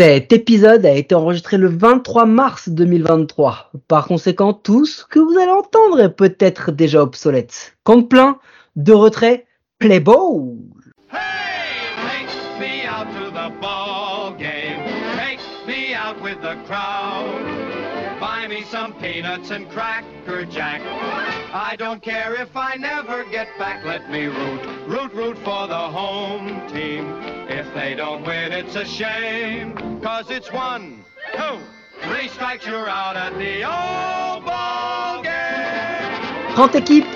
Cet épisode a été enregistré le 23 mars 2023. Par conséquent, tout ce que vous allez entendre est peut-être déjà obsolète. Compte plein, de retrait, play ball. Hey, me out to the ball game. With the crowd. Buy me some peanuts and cracker jack. I don't care if I never get back. Let me root, root, root for the home team. If they don't win, it's a shame. Cause it's one, two, three strikes, you're out at the old ball game. 30 équipes,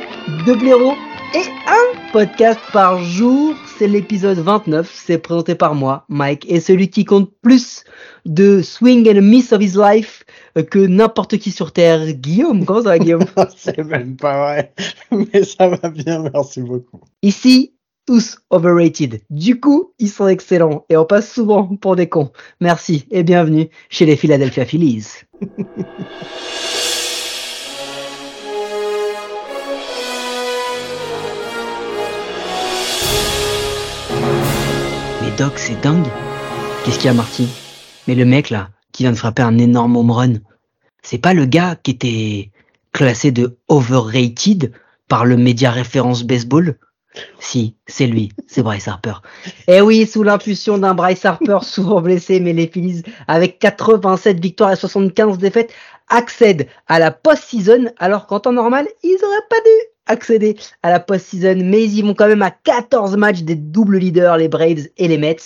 2 blaireaux et un podcast par jour. C'est l'épisode 29. C'est présenté par moi, Mike, et celui qui compte plus de swing and miss of his life que n'importe qui sur Terre. Guillaume, comment ça va Guillaume C'est même pas vrai, mais ça va bien, merci beaucoup. Ici, tous overrated. Du coup, ils sont excellents et on passe souvent pour des cons. Merci et bienvenue chez les Philadelphia Phillies. Mais Doc, c'est dingue. Qu'est-ce qu'il y a, Marty? Mais le mec là, qui vient de frapper un énorme home run, c'est pas le gars qui était classé de overrated par le média référence baseball? Si, c'est lui, c'est Bryce Harper. Et oui, sous l'impulsion d'un Bryce Harper souvent blessé, mais les Phillies, avec 87 victoires et 75 défaites, accèdent à la post-season, alors qu'en temps normal, ils auraient pas dû accéder à la post-season, mais ils y vont quand même à 14 matchs des doubles leaders, les Braves et les Mets.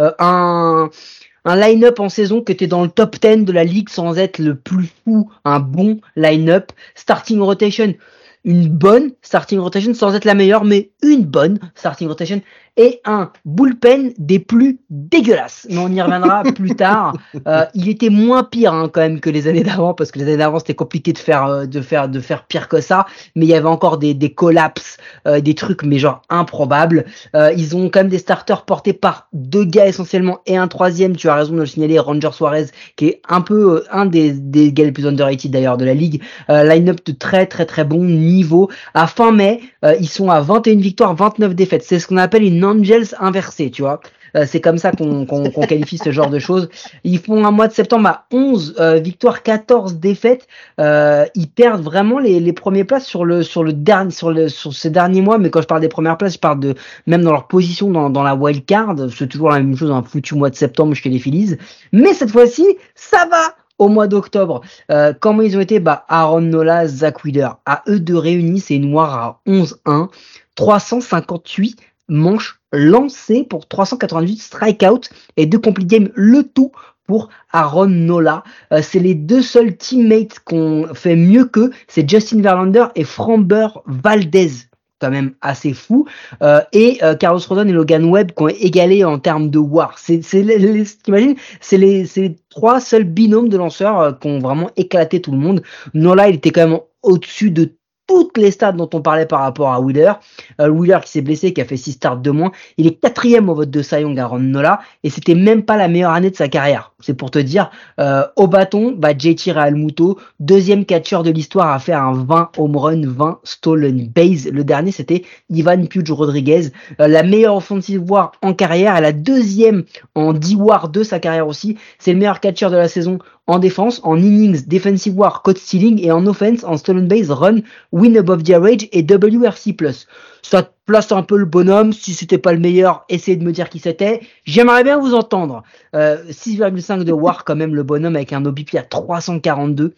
Euh, un un line-up en saison que tu es dans le top 10 de la ligue sans être le plus fou, un bon line-up. Starting rotation, une bonne starting rotation sans être la meilleure, mais une bonne starting rotation et un bullpen des plus dégueulasses. Mais on y reviendra plus tard. Euh, il était moins pire hein, quand même que les années d'avant parce que les années d'avant c'était compliqué de faire euh, de faire de faire pire que ça. Mais il y avait encore des des collapses, euh, des trucs mais genre improbables. Ils ont quand même des starters portés par deux gars essentiellement et un troisième. Tu as raison de le signaler, Ranger Suarez qui est un peu un des des gars les plus underrated d'ailleurs de la ligue. Line-up de très très très bon niveau. À fin mai, ils sont à 21 victoires, 29 défaites. C'est ce qu'on appelle une Angels inversée, tu vois. Euh, c'est comme ça qu'on qualifie ce genre de choses. Ils font un mois de septembre à 11 euh, victoires, 14 défaites. Euh, ils perdent vraiment les, les premiers places sur le sur le dernier sur ces derniers mois. Mais quand je parle des premières places, je parle de même dans leur position dans, la wild card. C'est toujours la même chose, un foutu mois de septembre chez les. Mais cette fois-ci, ça va au mois d'octobre. Euh, comment ils ont été? Bah, Aaron Nola, Zach Wheeler. À eux deux réunis, c'est une noire à 11-1. 358 manches lancées pour 388 strikeouts et deux complete games, le tout pour Aaron Nola. Euh, c'est les deux seuls teammates qu'on fait mieux qu'eux, c'est Justin Verlander et Framber Valdez. Quand même assez fou. Euh, et euh, Carlos Rodon et Logan Webb qui ont égalé en termes de war. C'est c'est les- t'imagines c'est les c'est les trois seuls binômes de lanceurs euh, qui ont vraiment éclaté tout le monde. Nola il était quand même au-dessus de toutes les stats dont on parlait par rapport à Wheeler. Euh, Wheeler qui s'est blessé, qui a fait 6 starts de moins. Il est quatrième au vote de Cy Young, Aaron Nola, et c'était même pas la meilleure année de sa carrière. C'est pour te dire, euh, au bâton, bah, JT Realmuto, deuxième catcheur de l'histoire à faire un 20 home run, 20 stolen base. Le dernier, c'était Ivan Puig Rodriguez, Euh, la meilleure offensive war en carrière, et la deuxième en D-War de sa carrière aussi. C'est le meilleur catcheur de la saison en défense, en innings, defensive war, code stealing, et en offense, en stolen base, run, win above the average et WRC+. Ça te place un peu le bonhomme. Si c'était pas le meilleur, essayez de me dire qui c'était. J'aimerais bien vous entendre. Euh, 6,5 de war quand même le bonhomme avec un OBP à 342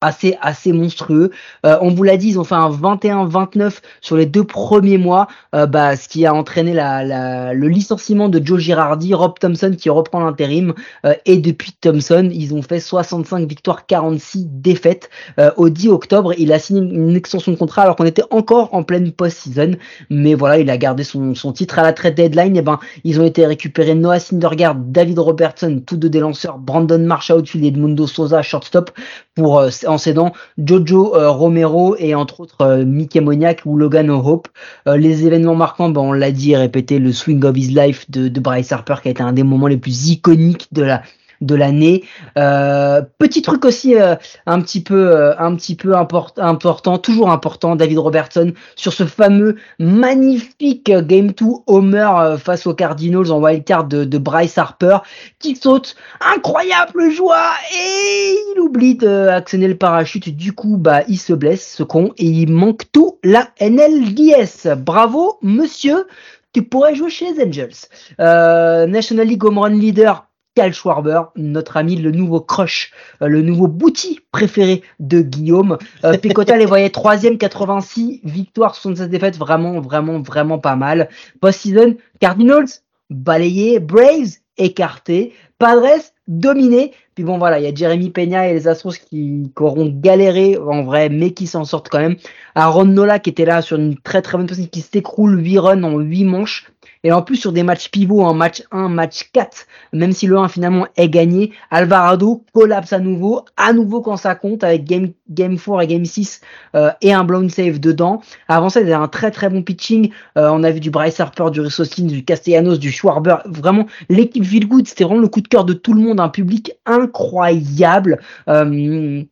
assez assez monstrueux. Euh, on vous l'a dit, ils ont fait un 21-29 sur les deux premiers mois, euh, bah, ce qui a entraîné la, la- le licenciement de Joe Girardi, Rob Thompson qui reprend l'intérim, euh, et depuis Thompson, ils ont fait 65 victoires, 46 défaites. Euh, au 10 octobre, il a signé une extension de contrat alors qu'on était encore en pleine post-season, mais voilà, il a gardé son, son titre à la trade deadline. Et ben, ils ont été récupérés Noah Syndergaard, David Robertson, tous deux des lanceurs, Brandon Marsh outfield et Edmundo Sosa shortstop pour euh, en cédant Jojo euh, Romero et entre autres euh, Mickey Moniak ou Logan Hope. Euh, les événements marquants, ben, on l'a dit et répété, le swing of his life de, de Bryce Harper qui a été un des moments les plus iconiques de la de l'année. Euh, petit truc aussi euh, un petit peu euh, un petit peu important, toujours important, David Robertson sur ce fameux magnifique Game 2 Homer face aux Cardinals en wildcard de, de Bryce Harper qui saute, incroyable joie et il oublie d'actionner le parachute. Du coup, bah il se blesse, ce con, et il manque tout la NLDS. Bravo, monsieur tu pourrais jouer chez les Angels. Euh, National League Home Run Leader, Cal Schwarber, notre ami, le nouveau crush, euh, le nouveau bouti préféré de Guillaume. Euh, les voyait troisième, 86 victoires, 76 défaites, vraiment, vraiment, vraiment pas mal. Post-season, Cardinals, balayé, Braves, écarté, Padres, dominé. Puis bon, voilà, il y a Jeremy Peña et les Astros qui, qui, auront galéré en vrai, mais qui s'en sortent quand même. Aaron Nola qui était là sur une très très bonne position, qui s'écroule 8 runs en 8 manches. Et en plus sur des matchs pivots en match 1, match 4, même si le 1 finalement est gagné, Alvarado collapse à nouveau, à nouveau quand ça compte avec game, game 4 et game 6 euh, et un blown save dedans. Avant ça, il y avait un très très bon pitching. Euh, on a du Bryce Harper, du Rissoskins, du Castellanos, du Schwarber. Vraiment, l'équipe feel good. C'était vraiment le coup de cœur de tout le monde. Un public incroyable. Euh,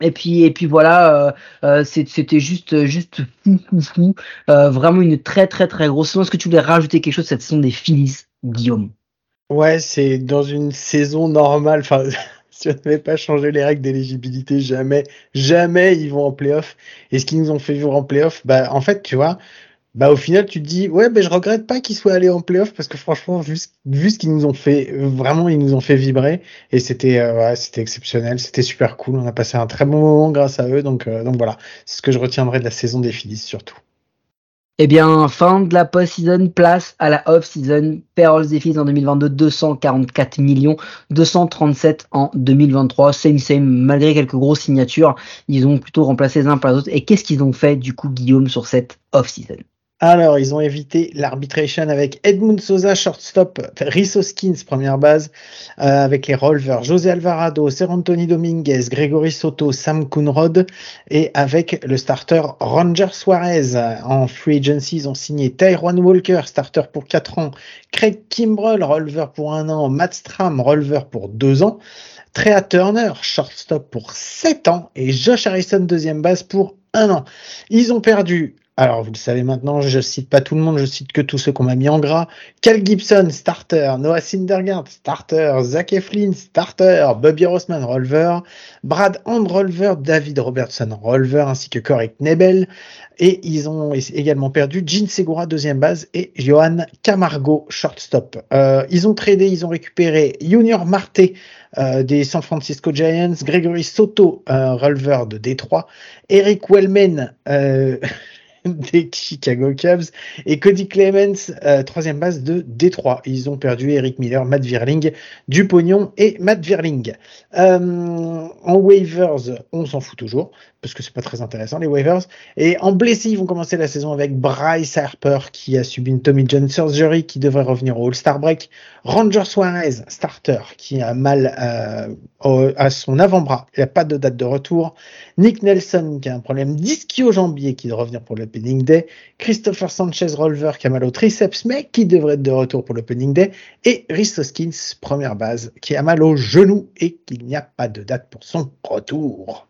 et puis et puis voilà, euh, euh c'était juste juste fou fou fou, euh, vraiment une très très très grosse. Est-ce que tu voulais rajouter quelque chose cette saison des Phillies, Guillaume? Ouais, c'est dans une saison normale. Enfin, si on n'avait pas changé les règles d'éligibilité, jamais jamais ils vont en playoff. Et ce qu'ils nous ont fait vivre en playoff, bah en fait, tu vois, bah au final tu te dis ouais ben je regrette pas qu'ils soient allés en playoff parce que franchement vu, vu ce qu'ils nous ont fait vraiment ils nous ont fait vibrer. Et c'était euh, c'était exceptionnel. C'était super cool. On a passé un très bon moment grâce à eux. Donc euh, donc voilà. C'est ce que je retiendrai de la saison des Phillies surtout. Eh bien, fin de la post-season, place à la off-season. Payrolls des Phillies en 2022, 244 millions, 237 en 2023. Same same, malgré quelques grosses signatures, ils ont plutôt remplacé les uns par les autres. Et qu'est-ce qu'ils ont fait, du coup, Guillaume, sur cette off-season? Alors, ils ont évité l'arbitration avec Edmund Sosa, shortstop, Rhys Hoskins, première base, euh, avec les Rolvers, José Alvarado, Serantoni Dominguez, Gregory Soto, Sam Coonrod, et avec le starter Ranger Suarez. En free agency, ils ont signé Tyrone Walker, starter pour 4 ans, Craig Kimbrell, releveur pour 1 an, Matt Stram, releveur pour 2 ans, Trea Turner, shortstop pour 7 ans, et Josh Harrison, deuxième base pour 1 an. Ils ont perdu alors, vous le savez maintenant, je cite pas tout le monde, je cite que tous ceux qu'on m'a mis en gras. Cal Gibson, starter. Noah Syndergaard, starter. Zach Eflin, starter. Bobby Rossman, rolver. Brad Hand, rolver. David Robertson, rolver, ainsi que Corey Nebel. Et ils ont également perdu Gene Segura, deuxième base, et Johan Camargo, shortstop. Euh, ils ont tradé, ils ont récupéré Junior Marte, euh, des San Francisco Giants, Gregory Soto, euh, rolver de Détroit, Eric Wellman, euh, des Chicago Cubs et Cody Clemens, euh, troisième base de Détroit. Ils ont perdu Eric Miller, Matt Virling, Dupognon et Matt Virling. Euh, en waivers, on s'en fout toujours parce que c'est pas très intéressant les waivers. Et en blessé, ils vont commencer la saison avec Bryce Harper qui a subi une Tommy John surgery qui devrait revenir au All-Star break. Ranger Suarez, starter, qui a mal euh, à son avant-bras. Il a pas de date de retour. Nick Nelson qui a un problème d'ischio-jambier qui doit revenir pour Christopher Sanchez Rolver qui a mal au triceps mais qui devrait être de retour pour l'opening day. Et Rhys Hoskins, première base, qui a mal au genou et qu'il n'y a pas de date pour son retour.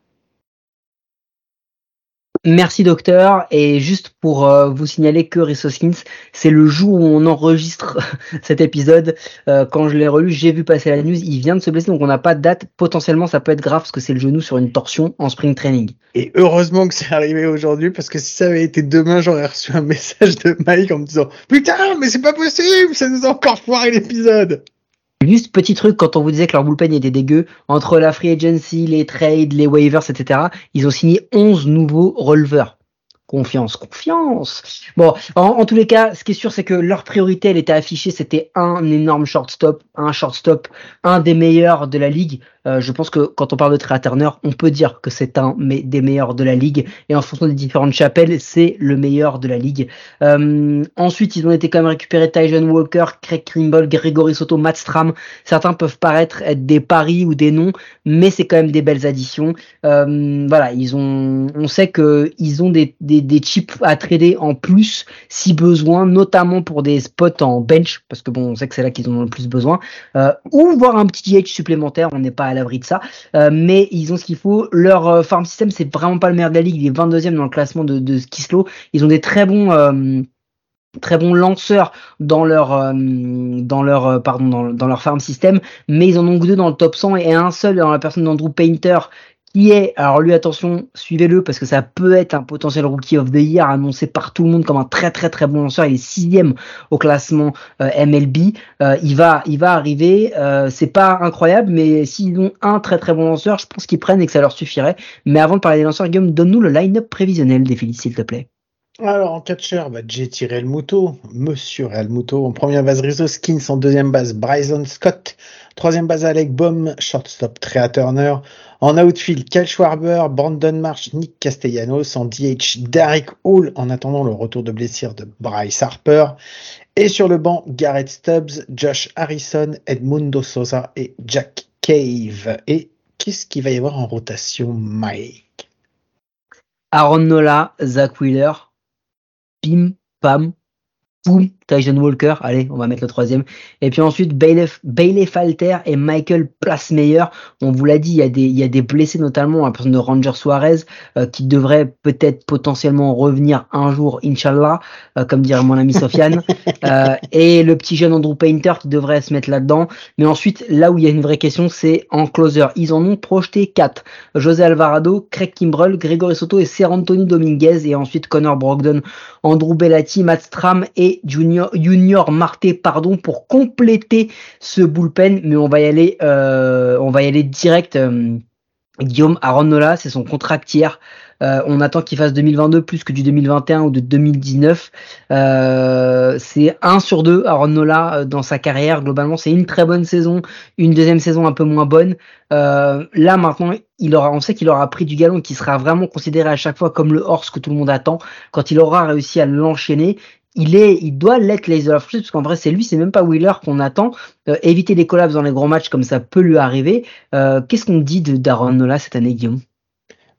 Merci docteur. Et juste pour euh, vous signaler que Rissoskins, c'est le jour où on enregistre cet épisode. Euh, quand je l'ai relu, j'ai vu passer la news. Il vient de se blesser, donc on n'a pas de date. Potentiellement, ça peut être grave parce que c'est le genou sur une torsion en spring training. Et heureusement que c'est arrivé aujourd'hui parce que si ça avait été demain, j'aurais reçu un message de Mike en me disant Putain, mais c'est pas possible, ça nous a encore foiré l'épisode. Juste petit truc, quand on vous disait que leur bullpen était dégueu, entre la free agency, les trades, les waivers, etc., ils ont signé 11 nouveaux releveurs. Confiance, confiance. Bon, en, tous les cas, ce qui est sûr, c'est que leur priorité, elle était affichée, c'était un énorme shortstop, un shortstop, un des meilleurs de la ligue. Euh, je pense que quand on parle de Trey Turner, on peut dire que c'est un des meilleurs de la ligue. Et en fonction des différentes chapelles, c'est le meilleur de la ligue. Euh, ensuite, ils ont été quand même récupérés Tyjon Walker, Craig Kimball, Gregory Soto, Matt Stram. Certains peuvent paraître être des paris ou des noms, mais c'est quand même des belles additions. Euh, voilà, ils ont, on sait que ils ont des, des, des chips à trader en plus si besoin, notamment pour des spots en bench, parce que bon, on sait que c'est là qu'ils ont le plus besoin, ou voir un petit edge supplémentaire. On n'est pas à l'abri de ça, euh, mais ils ont ce qu'il faut. Leur euh, farm system, c'est vraiment pas le meilleur de la ligue. Il est 22e dans le classement de, de Skislo. Ils ont des très bons euh, très bons lanceurs dans leur dans leur pardon dans, dans, leur farm system mais ils en ont que deux dans le top 100 et un seul dans la personne d'Andrew Painter qui est alors lui attention suivez-le parce que ça peut être un potentiel rookie of the year annoncé par tout le monde comme un très très très bon lanceur. Il est sixième au classement euh, MLB il va il va arriver. C'est pas incroyable mais s'ils ont un très très bon lanceur je pense qu'ils prennent et que ça leur suffirait. Mais avant de parler des lanceurs Guillaume donne-nous le line-up prévisionnel des Phillies s'il te plaît alors, en catcher, bah, JT Realmuto, Monsieur Realmuto. En première base, Rizzo Skins. En deuxième base, Bryson Scott. Troisième base, Alec Baum. Shortstop, Trea Turner. En outfield, Kyle Schwarber, Brandon Marsh, Nick Castellanos. En DH, Derek Hall, en attendant le retour de blessure de Bryce Harper. Et sur le banc, Garrett Stubbs, Josh Harrison, Edmundo Sosa et Jack Cave. Et qu'est-ce qu'il va y avoir en rotation, Mike? Aaron Nola, Zach Wheeler, bim, pam, boum, Tyson Walker, allez, on va mettre le troisième. Et puis ensuite, Bailey, Falter et Michael Plasmeyer. On vous l'a dit, il y, a des, il y a des blessés notamment, un personne de Ranger Suarez, euh, qui devrait peut-être potentiellement revenir un jour, Inch'Allah, euh, comme dirait mon ami Sofiane. euh, et le petit jeune Andrew Painter qui devrait se mettre là-dedans. Mais ensuite, là où il y a une vraie question, c'est en closer. Ils en ont projeté quatre. José Alvarado, Craig Kimbrell, Gregory Soto et Ser Anthony Dominguez. Et ensuite, Connor Brogdon, Andrew Bellati, Matt Stram et Junior Marté, pardon, pour compléter ce bullpen, mais on va y aller, euh, on va y aller direct. Euh, Guillaume Aaron Nola, c'est son contractière. Euh, on attend qu'il fasse 2022 plus que du 2021 ou de 2019. Euh, c'est 1 sur 2 Aaron Nola dans sa carrière. Globalement, c'est une très bonne saison, une deuxième saison un peu moins bonne. Là maintenant, il aura, on sait qu'il aura pris du galon, qui sera vraiment considéré à chaque fois comme le horse que tout le monde attend. Quand il aura réussi à l'enchaîner, il est, il doit l'être les of parce qu'en vrai c'est lui, c'est même pas Wheeler qu'on attend. Euh, éviter les collapses dans les gros matchs comme ça peut lui arriver. Euh, Qu'est-ce qu'on dit de Daron Nola cette année, Guillaume?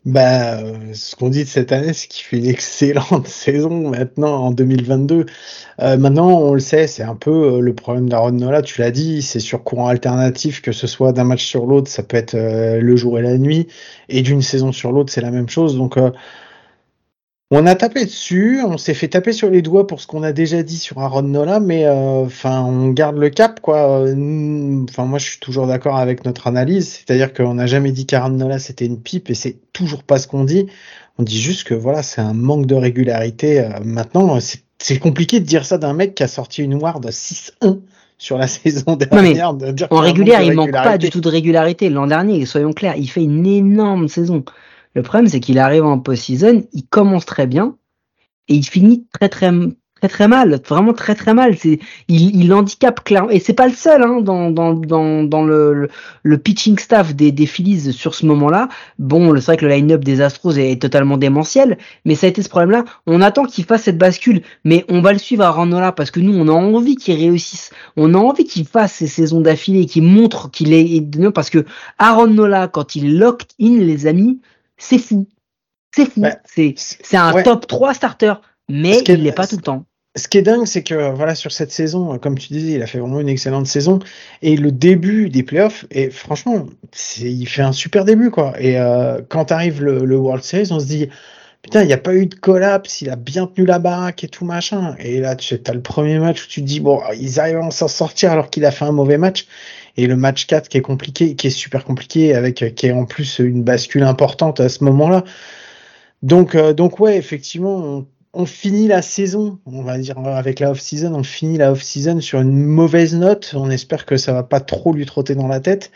Bah, ce qu'on dit de cette année, c'est qu'il fait une excellente saison maintenant en 2022. Euh, maintenant, on le sait, c'est un peu euh, le problème d'Aaron Nola. Tu l'as dit, c'est sur courant alternatif, que ce soit d'un match sur l'autre, ça peut être euh, le jour et la nuit, et d'une saison sur l'autre, c'est la même chose. Donc, euh, on a tapé dessus, on s'est fait taper sur les doigts pour ce qu'on a déjà dit sur Aaron Nola, mais euh, enfin, on garde le cap, quoi. Enfin, moi, je suis toujours d'accord avec notre analyse, c'est-à-dire qu'on n'a jamais dit qu'Aaron Nola c'était une pipe, et c'est toujours pas ce qu'on dit. On dit juste que voilà, c'est un manque de régularité. Euh, maintenant, c'est compliqué de dire ça d'un mec qui a sorti une ward 6-1 sur la saison dernière. Non, en régulière, il manque pas du tout de régularité. L'an dernier, soyons clairs, il fait une énorme saison. Le problème, c'est qu'il arrive en post-season, il commence très bien et il finit très très très très mal, vraiment très très mal. C'est il, il handicape clairement et c'est pas le seul hein, dans dans dans, dans le, le, pitching staff des des Phillies sur ce moment-là. Bon, c'est vrai que le line-up des Astros est totalement démentiel, mais ça a été ce problème-là. On attend qu'il fasse cette bascule, mais on va le suivre à Ranola parce que nous on a envie qu'il réussisse, on a envie qu'il fasse ses saisons d'affilée, qu'il montre qu'il est parce que Aaron Nola quand il locked in les amis c'est fou. C'est fou. Bah, c'est un ouais. top 3 starter, mais il l'est pas tout le temps. Ce qui est dingue, c'est que voilà sur cette saison, comme tu disais, il a fait vraiment une excellente saison et le début des playoffs. Et franchement, il fait un super début quoi. Et euh, quand arrive le, le, World Series, on se dit putain, il n'y a pas eu de collapse, il a bien tenu la baraque et tout machin. Et là, tu as le premier match où tu te dis bon, ils arrivent à s'en sortir alors qu'il a fait un mauvais match et le match 4 qui est compliqué, qui est super compliqué, avec qui est en plus une bascule importante à ce moment-là. Donc, euh, donc ouais, effectivement, on, finit la saison, on va dire avec la off-season, on finit la off-season sur une mauvaise note. On espère que ça va pas trop lui trotter dans la tête.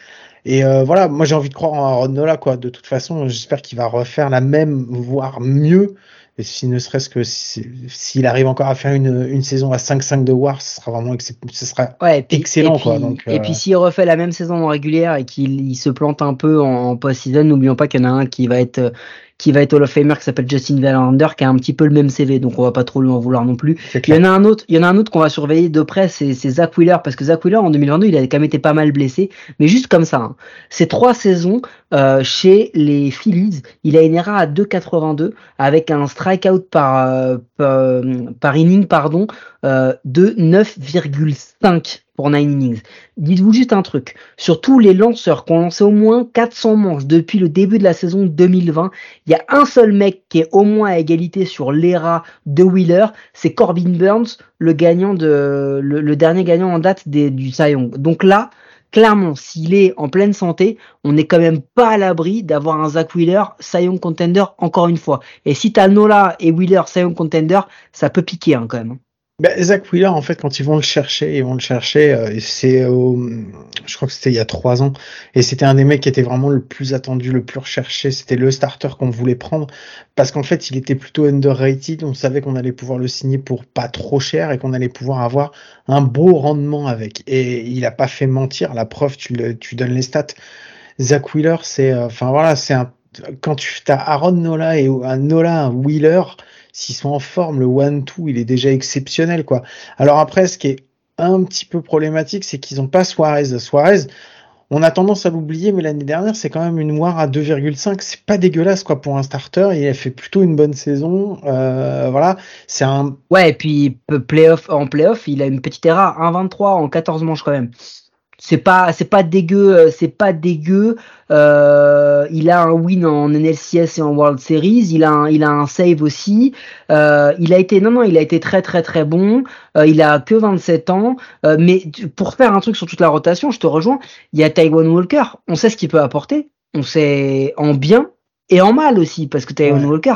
Et euh, voilà, moi j'ai envie de croire en Aaron Nola, quoi. De toute façon, j'espère qu'il va refaire la même, voire mieux Et si ne serait-ce que s'il arrive encore à faire une, une saison à 5-5 de War, ce sera vraiment ce sera ouais, excellent. Et puis, quoi, donc, et puis s'il refait la même saison en régulière et qu'il se plante un peu en, en post-season, n'oublions pas qu'il y en a un qui va être qui va être Hall of Famer qui s'appelle Justin Verlander qui a un petit peu le même CV donc on va pas trop lui en vouloir non plus. Il y en a un autre, il y en a un autre qu'on va surveiller de près c'est Zach Wheeler parce que Zach Wheeler en 2022 il a quand même été pas mal blessé mais juste comme ça. Hein. Ces trois saisons euh, chez les Phillies il a une ERA à 2,82 avec un strikeout par, euh, par, par inning pardon euh, de 9,5 pour 9 innings. Dites-vous juste un truc. Sur tous les lanceurs qui ont lancé au moins 400 manches depuis le début de la saison 2020, il y a un seul mec qui est au moins à égalité sur l'ERA de Wheeler, c'est Corbin Burns, le dernier gagnant en date des, du Cy. Donc là, clairement, s'il est en pleine santé, on n'est quand même pas à l'abri d'avoir un Zach Wheeler Cy contender encore une fois. Et si t'as Nola et Wheeler Cy contender, ça peut piquer hein, quand même. Ben, Zach Wheeler, en fait, quand ils vont le chercher, ils vont le chercher. Euh, c'est, je crois que c'était il y a trois ans, et c'était un des mecs qui était vraiment le plus attendu, le plus recherché. C'était le starter qu'on voulait prendre parce qu'en fait, il était plutôt underrated. On savait qu'on allait pouvoir le signer pour pas trop cher et qu'on allait pouvoir avoir un beau rendement avec. Et il a pas fait mentir. La preuve, tu, le, tu donnes les stats. Zach Wheeler, c'est, euh, enfin voilà, c'est un quand tu as Aaron Nola et un Nola, un Wheeler s'ils sont en forme, le one-two, il est déjà exceptionnel, quoi. Alors après, ce qui est un petit peu problématique, c'est qu'ils n'ont pas Suarez. Suarez, on a tendance à l'oublier, mais l'année dernière, c'est quand même une War à 2,5. C'est pas dégueulasse, quoi, pour un starter. Il a fait plutôt une bonne saison. Euh, voilà. C'est un. Ouais, et puis, playoff, en playoff, il a une petite erreur 1,23 en 14 manches quand même c'est pas c'est pas dégueu euh, c'est pas dégueu. Euh, il a un win en NLCS et en World Series. Il a un, il a un save aussi. Euh, il a été non non il a été très très très bon. Euh, il a que 27 ans. Euh, mais pour faire un truc sur toute la rotation je te rejoins. Il y a Taiwan Walker. On sait ce qu'il peut apporter. On sait en bien et en mal aussi parce que Taiwan Walker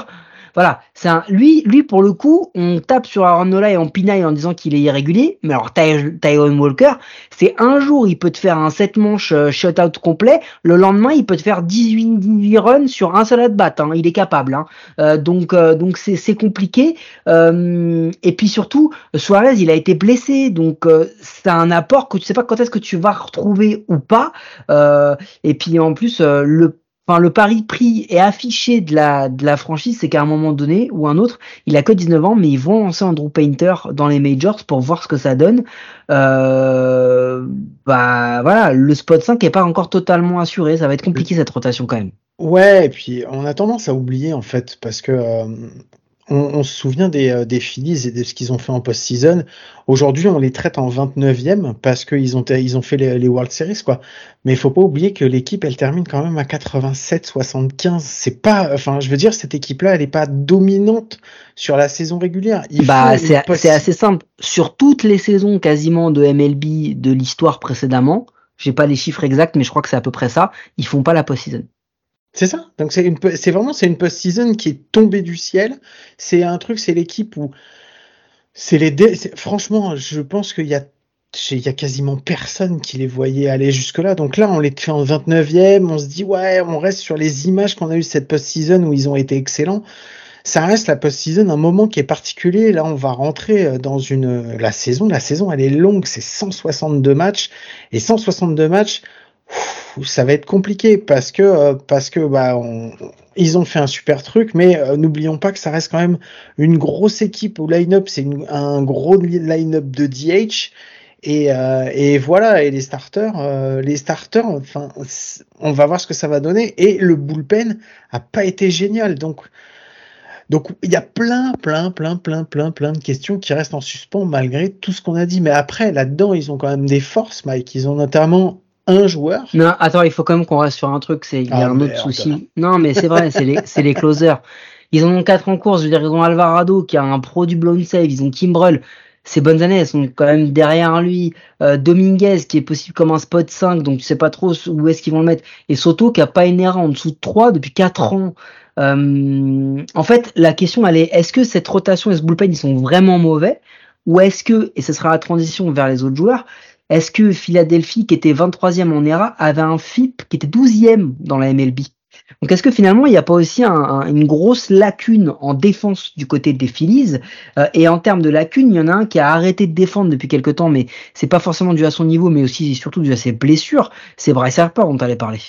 voilà, c'est un, lui, lui pour le coup, on tape sur Aaron Nola et on pinaille en disant qu'il est irrégulier. Mais alors Tyrone Walker, c'est un jour il peut te faire un 7 manches euh, shutout complet, le lendemain il peut te faire 18, 18 runs sur un seul at bat. Hein, il est capable. Hein. Euh, donc euh, donc c'est c'est compliqué. et puis surtout Suarez il a été blessé, donc c'est un apport que tu sais pas quand est-ce que tu vas retrouver ou pas. et puis en plus le Enfin, le pari pris et affiché de la, franchise, c'est qu'à un moment donné ou un autre, il a que 19 ans, mais ils vont lancer Andrew Painter dans les majors pour voir ce que ça donne. Euh, bah voilà, le spot 5 est pas encore totalement assuré, ça va être compliqué cette rotation quand même. Ouais, et puis on a tendance à oublier en fait, parce que euh, on, se souvient des, euh, des Phillies et de ce qu'ils ont fait en post-season. Aujourd'hui, on les traite en 29e parce qu'ils ont, ils ont fait les, World Series, quoi. Mais il faut pas oublier que l'équipe, elle termine quand même à 87-75. C'est pas, enfin, je veux dire, cette équipe-là, elle est pas dominante sur la saison régulière. bah, c'est assez simple. Sur toutes les saisons quasiment de MLB de l'histoire précédemment, j'ai pas les chiffres exacts, mais je crois que c'est à peu près ça. Ils font pas la post-season. C'est ça. Donc c'est une, c'est vraiment c'est une post-season qui est tombée du ciel. C'est un truc, c'est l'équipe où c'est les, franchement, je pense qu'il y a il y a quasiment personne qui les voyait aller jusque-là. Donc là, on les fait en 29e, on se dit, ouais, on reste sur les images qu'on a eues cette post-season où ils ont été excellents. Ça reste la post-season, un moment qui est particulier. Là, on va rentrer euh, dans une, la saison, la saison, elle est longue, c'est 162 matchs. Et 162 matchs, ça va être compliqué parce que euh, parce que bah ils ont fait un super truc, mais euh, n'oublions pas que ça reste quand même une grosse équipe au line-up, c'est un gros line-up de DH. Et, euh, et, voilà, et les starters, les starters, enfin, on va voir ce que ça va donner. Et le bullpen a pas été génial, donc donc il y a plein, plein, plein, plein, plein, plein de questions qui restent en suspens malgré tout ce qu'on a dit. Mais après, là-dedans, ils ont quand même des forces, Mike. Ils ont notamment un joueur. Non, attends, il faut quand même qu'on reste sur un truc. C'est il y a ah, un autre souci. Non, mais c'est vrai, c'est les c'est les closers. Ils en ont quatre en course. Je veux dire, ils ont Alvarado qui a un pro du blown save. Ils ont Kimbrel. Ces bonnes années, elles sont quand même derrière lui. Euh, Dominguez qui est possible comme un spot 5, donc tu sais pas trop où est-ce qu'ils vont le mettre. Et Soto qui a pas une erreur en dessous de 3 depuis 4 ans. Euh, en fait, la question elle est est-ce que cette rotation et ce bullpen ils sont vraiment mauvais? Ou est-ce que, et ce sera la transition vers les autres joueurs, est-ce que Philadelphie, qui était 23e en ERA, avait un FIP qui était 12e dans la MLB Donc est-ce que finalement il n'y a pas aussi une grosse lacune en défense du côté des Phillies? Euh, Et en termes de lacune, il y en a un qui a arrêté de défendre depuis quelques temps, mais c'est pas forcément dû à son niveau, mais aussi et surtout dû à ses blessures. C'est Bryce Harper dont tu allais parler.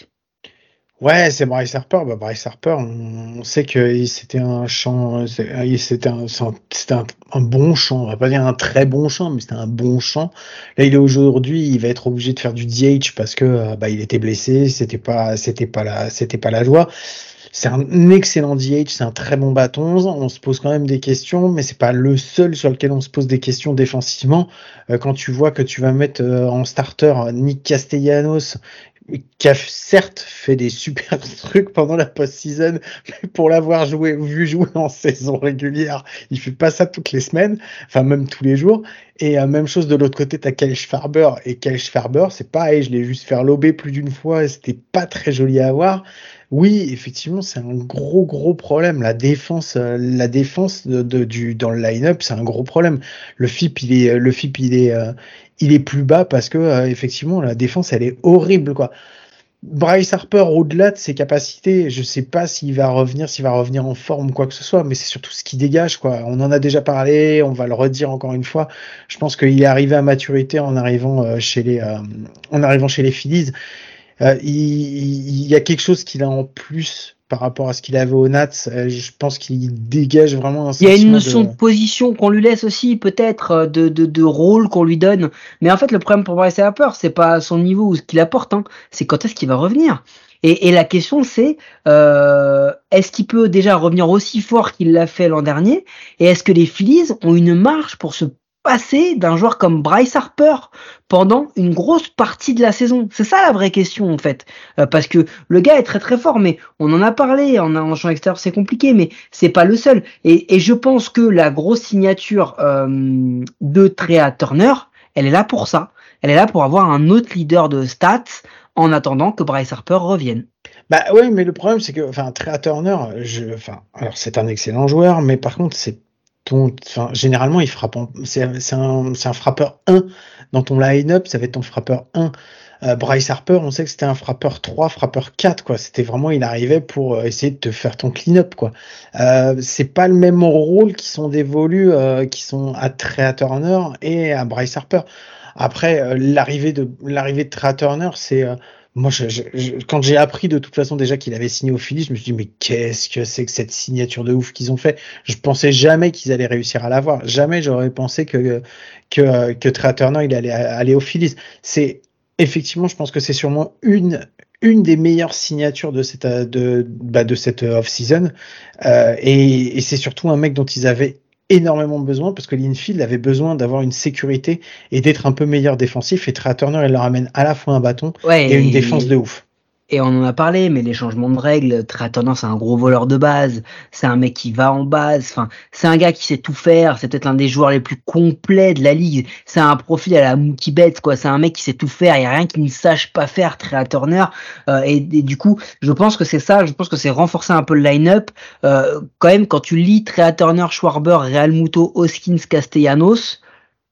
Ouais, c'est Bryce Harper. Bah, Bryce Harper, on, sait que c'était un champ, c'était un, un, un, bon champ. On va pas dire un très bon champ, mais c'était un bon champ. Là, il est aujourd'hui, il va être obligé de faire du DH parce que euh, bah, il était blessé. C'était pas, c'était pas la, c'était pas la joie. C'est un excellent DH, c'est un très bon bâton. On se pose quand même des questions, mais c'est pas le seul sur lequel on se pose des questions défensivement. Euh, quand tu vois que tu vas mettre euh, en starter Nick Castellanos, qui a certes fait des super trucs pendant la post-season, mais pour l'avoir joué, vu jouer en saison régulière, il fait pas ça toutes les semaines, enfin même tous les jours. Et euh, même chose de l'autre côté, t'as Kyle Farber et Kyle Farber, c'est pareil, je l'ai juste faire lober plus d'une fois, c'était pas très joli à voir. Oui, effectivement, c'est un gros gros problème. La défense, euh, la défense dans le line-up, c'est un gros problème. Le FIP, il est, le FIP, il est, euh, il est plus bas parce que euh, effectivement la défense elle est horrible quoi. Bryce Harper au-delà de ses capacités, je sais pas s'il va revenir, s'il va revenir en forme quoi que ce soit, mais c'est surtout ce qui dégage quoi. On en a déjà parlé, on va le redire encore une fois. Je pense qu'il est arrivé à maturité en arrivant chez les en arrivant chez les Phillies. Il, il, y a quelque chose qu'il a en plus par rapport à ce qu'il avait au Nats, euh, je pense qu'il dégage vraiment un Il y a une notion de, position qu'on lui laisse aussi, peut-être, euh, de, de, de, rôle qu'on lui donne. Mais en fait, le problème pour Bryce Harper, c'est pas son niveau ou ce qu'il apporte, hein. c'est quand est-ce qu'il va revenir. Et, et la question, c'est euh, est-ce qu'il peut déjà revenir aussi fort qu'il l'a fait l'an dernier? Et est-ce que les Phillies ont une marge pour se passer d'un joueur comme Bryce Harper pendant une grosse partie de la saison? C'est ça la vraie question en fait. Euh, parce que le gars est très très fort, mais on en a parlé, en, en champ extérieur c'est compliqué, mais c'est pas le seul. Et, je pense que la grosse signature euh, de Trea Turner, elle est là pour ça. Elle est là pour avoir un autre leader de stats en attendant que Bryce Harper revienne. Bah ouais, mais le problème c'est que, enfin, Trea Turner, je, enfin, alors c'est un excellent joueur, mais par contre c'est enfin, généralement, il frappe. C'est un, un, frappeur 1 dans ton line-up, ça va être ton frappeur 1. Euh, Bryce Harper, on sait que c'était un frappeur 3, frappeur 4, quoi. C'était vraiment, il arrivait pour euh, essayer de te faire ton clean-up, quoi. Euh, c'est pas le même rôle qui sont dévolus, euh, qui sont à Trey Turner et à Bryce Harper. Après, l'arrivée de l'arrivée de Trey Turner, c'est moi, je, quand j'ai appris de toute façon déjà qu'il avait signé au Philly, je me suis dit mais qu'est-ce que c'est que cette signature de ouf qu'ils ont fait? Je pensais jamais qu'ils allaient réussir à l'avoir. Jamais j'aurais pensé que que que Trey Turner il allait aller au Phillies. C'est effectivement, je pense que c'est sûrement une une des meilleures signatures de cette de bah, de cette off season euh, et, et c'est surtout un mec dont ils avaient énormément besoin parce que l'infield avait besoin d'avoir une sécurité et d'être un peu meilleur défensif et Trey Turner il leur amène à la fois un bâton et une défense de ouf. Et on en a parlé, mais les changements de règles, très tendance c'est un gros voleur de base, c'est un mec qui va en base, enfin, c'est un gars qui sait tout faire, c'est peut-être l'un des joueurs les plus complets de la ligue, c'est un profil à la Mookie Betts, quoi, c'est un mec qui sait tout faire, il y a rien qui ne sache pas faire, Trey Turner, euh, et, du coup, je pense que c'est ça, je pense que c'est renforcer un peu le line-up, euh, quand même, quand tu lis Trey Turner, Schwarber, Real Muto, Hoskins, Castellanos,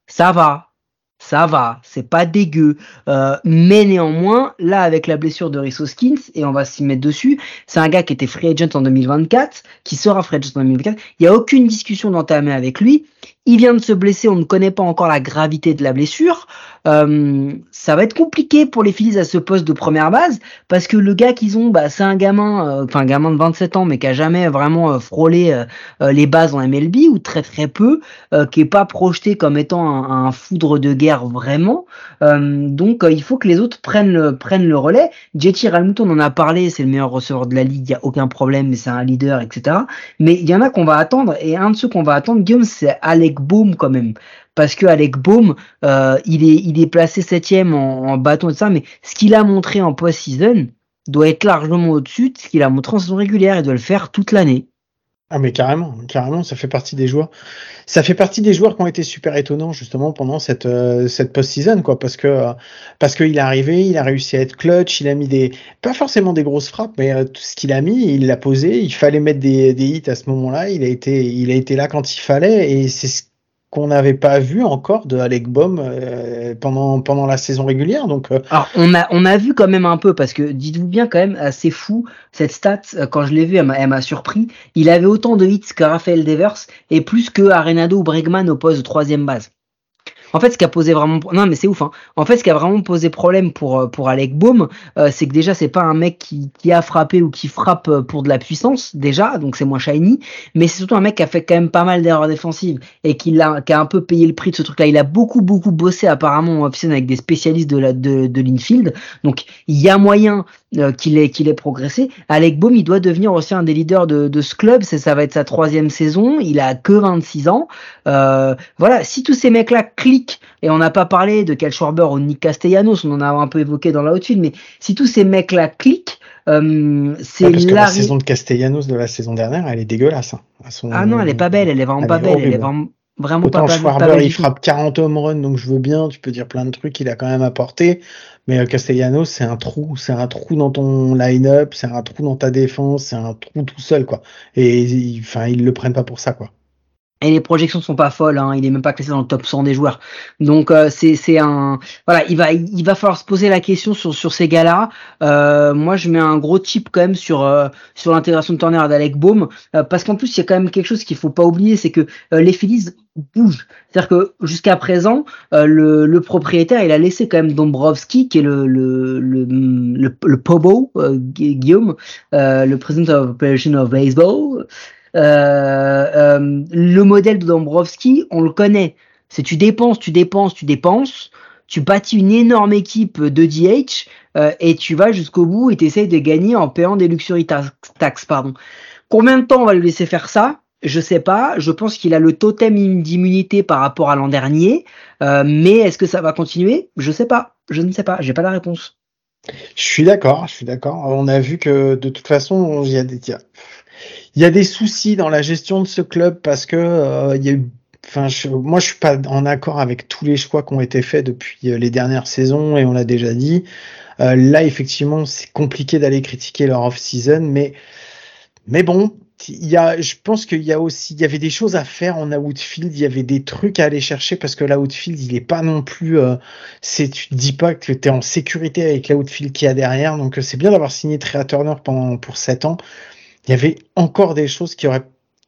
ça va, ça va, c'est pas dégueu. Euh, mais néanmoins, là, avec la blessure de Rhys Skins, et on va s'y mettre dessus, c'est un gars qui était free agent en 2024, qui sera free agent en 2024. Il n'y a aucune discussion d'entamer avec lui. Il vient de se blesser, on ne connaît pas encore la gravité de la blessure. Euh, ça va être compliqué pour les Phillies à ce poste de première base parce que le gars qu'ils ont, bah, c'est un gamin, euh, enfin un gamin de 27 ans, mais qui a jamais vraiment euh, frôlé les bases en MLB ou très très peu, qui est pas projeté comme étant un, foudre de guerre vraiment. donc il faut que les autres prennent le, prennent le relais. JT Realmuto, on en a parlé, c'est le meilleur receveur de la ligue, il y a aucun problème, mais c'est un leader, etc. Mais il y en a qu'on va attendre et un de ceux qu'on va attendre, Guillaume, c'est Alex Boom quand même parce que Alec Baum, euh, il est il est placé septième en, en bâton et ça, mais ce qu'il a montré en post-season doit être largement au-dessus de ce qu'il a montré en saison régulière. Il doit le faire toute l'année. Ah mais carrément, carrément, ça fait partie des joueurs. Ça fait partie des joueurs qui ont été super étonnants justement pendant cette euh, cette post-season quoi, parce que parce qu'il est arrivé, il a réussi à être clutch, il a mis des pas forcément des grosses frappes, mais euh, tout ce qu'il a mis, il l'a posé. Il fallait mettre des, des hits à ce moment-là. Il a été il a été là quand il fallait et c'est qu'on n'avait pas vu encore de Alec Baum euh, pendant pendant la saison régulière. Donc, euh, Alors on a on a vu quand même un peu parce que dites-vous bien quand même assez fou cette stat euh, quand je l'ai vu elle m'a- elle m'a surpris. Il avait autant de hits que Raphaël Devers et plus que Arenado ou Bregman au poste troisième base. En fait, ce qui a posé vraiment non mais c'est ouf. Hein. En fait, ce qui a vraiment posé problème pour euh, pour Alec Baum, euh, c'est que déjà c'est pas un mec qui, qui a frappé ou qui frappe euh, pour de la puissance déjà, donc c'est moins shiny. Mais c'est surtout un mec qui a fait quand même pas mal d'erreurs défensives et qui a qui a un peu payé le prix de ce truc-là. Il a beaucoup beaucoup bossé apparemment en off-season avec des spécialistes de la de, de l'infield. Donc il y a moyen euh, qu'il ait qu'il ait progressé. Alec Baum, il doit devenir aussi un des leaders de, de ce club. C'est ça va être sa troisième saison. Il a que 26 ans. Euh, voilà, si tous ces mecs-là cliquent et on n'a pas parlé de Cal Schwarber ou Nick Castellanos, on en a un peu évoqué dans la outfield, mais si tous ces mecs-là cliquent, euh, c'est ouais, parce que la saison de Castellanos de la saison dernière, elle est dégueulasse. hein, son- Ah non, elle est pas belle, elle est vraiment Elle pas est belle, elle est vraiment, vraiment Autant pas, Schwarber, il frappe 40 home runs, donc je veux bien, tu peux dire plein de trucs qu'il a quand même apporté. Mais euh, Castellanos, c'est un trou, c'est un trou dans ton line-up, c'est un trou dans ta défense, c'est un trou tout seul, quoi. Et ils- enfin, ils le prennent pas pour ça, quoi. Et les projections sont pas folles, hein. il est même pas classé dans le top 100 des joueurs. Donc euh, c'est un voilà, il va il va falloir se poser la question sur sur ces gars-là. Euh, moi je mets un gros chip quand même sur euh, sur l'intégration de Turner et d'Alec Baum euh, parce qu'en plus il y a quand même quelque chose qu'il faut pas oublier, c'est que euh, les Phillies bougent. C'est-à-dire que jusqu'à présent euh, le, le propriétaire il a laissé quand même Dombrowski qui est le le le le, le Pobo euh, Gu- Guillaume, euh, le President of Operation of Baseball. Euh, euh, le modèle de Dombrowski, on le connaît. C'est tu dépenses, tu dépenses, tu dépenses, tu bâtis une énorme équipe de DH euh, et tu vas jusqu'au bout et tu essayes de gagner en payant des luxury tax, tax, pardon. Combien de temps on va lui laisser faire ça? Je sais pas. Je pense qu'il a le totem d'immunité par rapport à l'an dernier, mais est-ce que ça va continuer? Je sais pas. Je ne sais pas. J'ai pas la réponse. Je suis d'accord, je suis d'accord. On a vu que de toute façon, il y a des, il y a, des soucis dans la gestion de ce club parce que euh, il y a eu Enfin, je, moi, je suis pas en accord avec tous les choix qui ont été faits depuis euh, les dernières saisons et on l'a déjà dit. Euh, là, effectivement, c'est compliqué d'aller critiquer leur off-season, mais mais bon, il y a, je pense qu'il y a aussi, il y avait des choses à faire en outfield, il y avait des trucs à aller chercher parce que l'outfield, il est pas non plus, euh, c'est, tu te dis pas que tu es en sécurité avec l'outfield qu'il y a derrière, donc euh, c'est bien d'avoir signé Trea Turner pendant pour 7 ans. Il y avait encore des choses qui auraient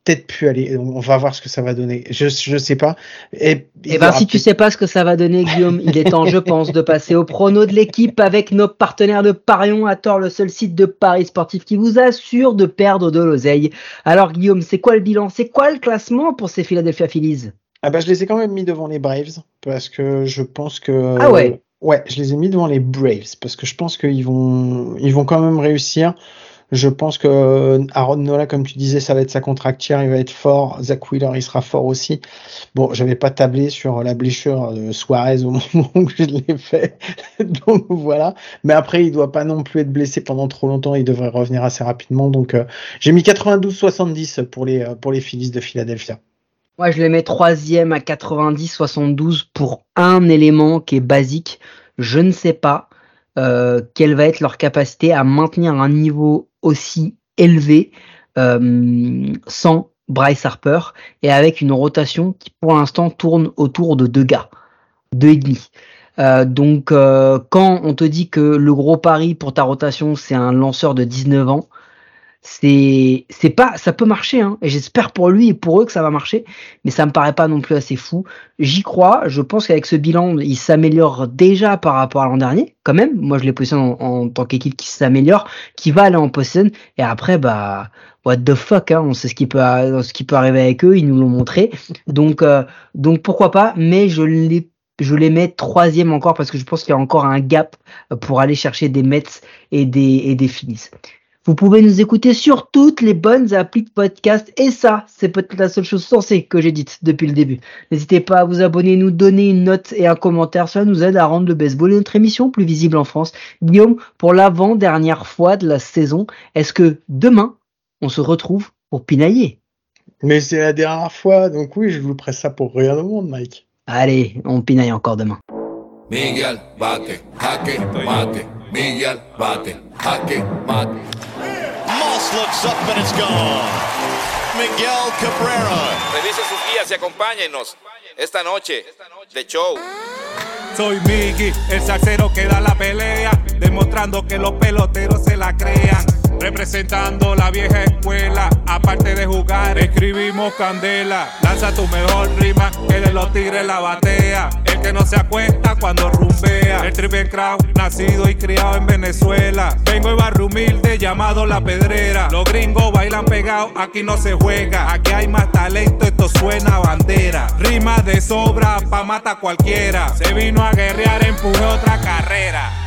peut-être pu aller. On va voir ce que ça va donner. Je je sais pas. Et, Eh ben, si tu sais pas ce que ça va donner, Guillaume, il est temps, je pense, de passer au prono de l'équipe avec nos partenaires de Parion à tort, le seul site de paris sportif qui vous assure de perdre de l'oseille. Alors, Guillaume, c'est quoi le bilan? C'est quoi le classement pour ces Philadelphia Phillies? Ah bah je les ai quand même mis devant les Braves parce que je pense que Ah ouais? ouais je les ai mis devant les Braves parce que je pense qu'ils vont ils vont quand même réussir. Je pense que Aaron Nola, comme tu disais, ça va être sa contractière, il va être fort. Zach Wheeler, il sera fort aussi. Bon, j'avais pas tablé sur la blessure de Suarez au moment où je l'ai fait, donc voilà. Mais après, il doit pas non plus être blessé pendant trop longtemps, il devrait revenir assez rapidement. Donc euh, j'ai mis 92-70 pour les euh, pour les Phillies de Philadelphia. Moi, je les mets troisième à 90-72 pour un élément qui est basique. Je ne sais pas euh, quelle va être leur capacité à maintenir un niveau aussi élevé euh, sans Bryce Harper et avec une rotation qui pour l'instant tourne autour de deux gars, deux et. Euh, donc euh, quand on te dit que le gros pari pour ta rotation c'est un lanceur de 19 ans, c'est c'est pas ça peut marcher hein, et j'espère pour lui et pour eux que ça va marcher mais ça me paraît pas non plus assez fou. J'y crois. Je pense qu'avec ce bilan il s'améliore déjà par rapport à l'an dernier quand même. Moi je les positionne en, tant qu'équipe qui s'améliore qui va aller en possession et après bah what the fuck hein, on sait ce qui peut ce qui peut arriver avec eux. Ils nous l'ont montré. Donc euh, donc pourquoi pas. Mais je les je les mets troisième encore parce que je pense qu'il y a encore un gap pour aller chercher des Mets et des et des Phillies vous pouvez nous écouter sur toutes les bonnes applis de podcast et ça, c'est peut-être la seule chose sensée que j'ai dite depuis le début. N'hésitez pas à vous abonner, nous donner une note et un commentaire, cela nous aide à rendre le baseball et notre émission plus visible en France. Guillaume, pour l'avant-dernière fois de la saison, est-ce que demain, on se retrouve pour pinailler? Mais c'est la dernière fois, donc oui, je vous presse ça pour rien au monde, Mike. Allez, on pinaille encore demain. Miguel bate, jaque, mate. Miguel bate, jaque, mate. Looks up and it's gone. Miguel Cabrera. Revise sus guías y acompáñenos. esta noche de show. Soy Miggy, el salsero que da la pelea, demostrando que los peloteros se la crean. Representando la vieja escuela, aparte de jugar, escribimos candela. Lanza tu mejor rima, que de los tigres la batea. El que no se acuesta cuando rumbea. El triple crown, nacido y criado en Venezuela. Vengo de barrio humilde llamado La Pedrera. Los gringos bailan pegados, aquí no se juega. Aquí hay más talento, esto suena a bandera. Rima de sobra pa' mata cualquiera. Se vino a guerrear, empujé otra carrera.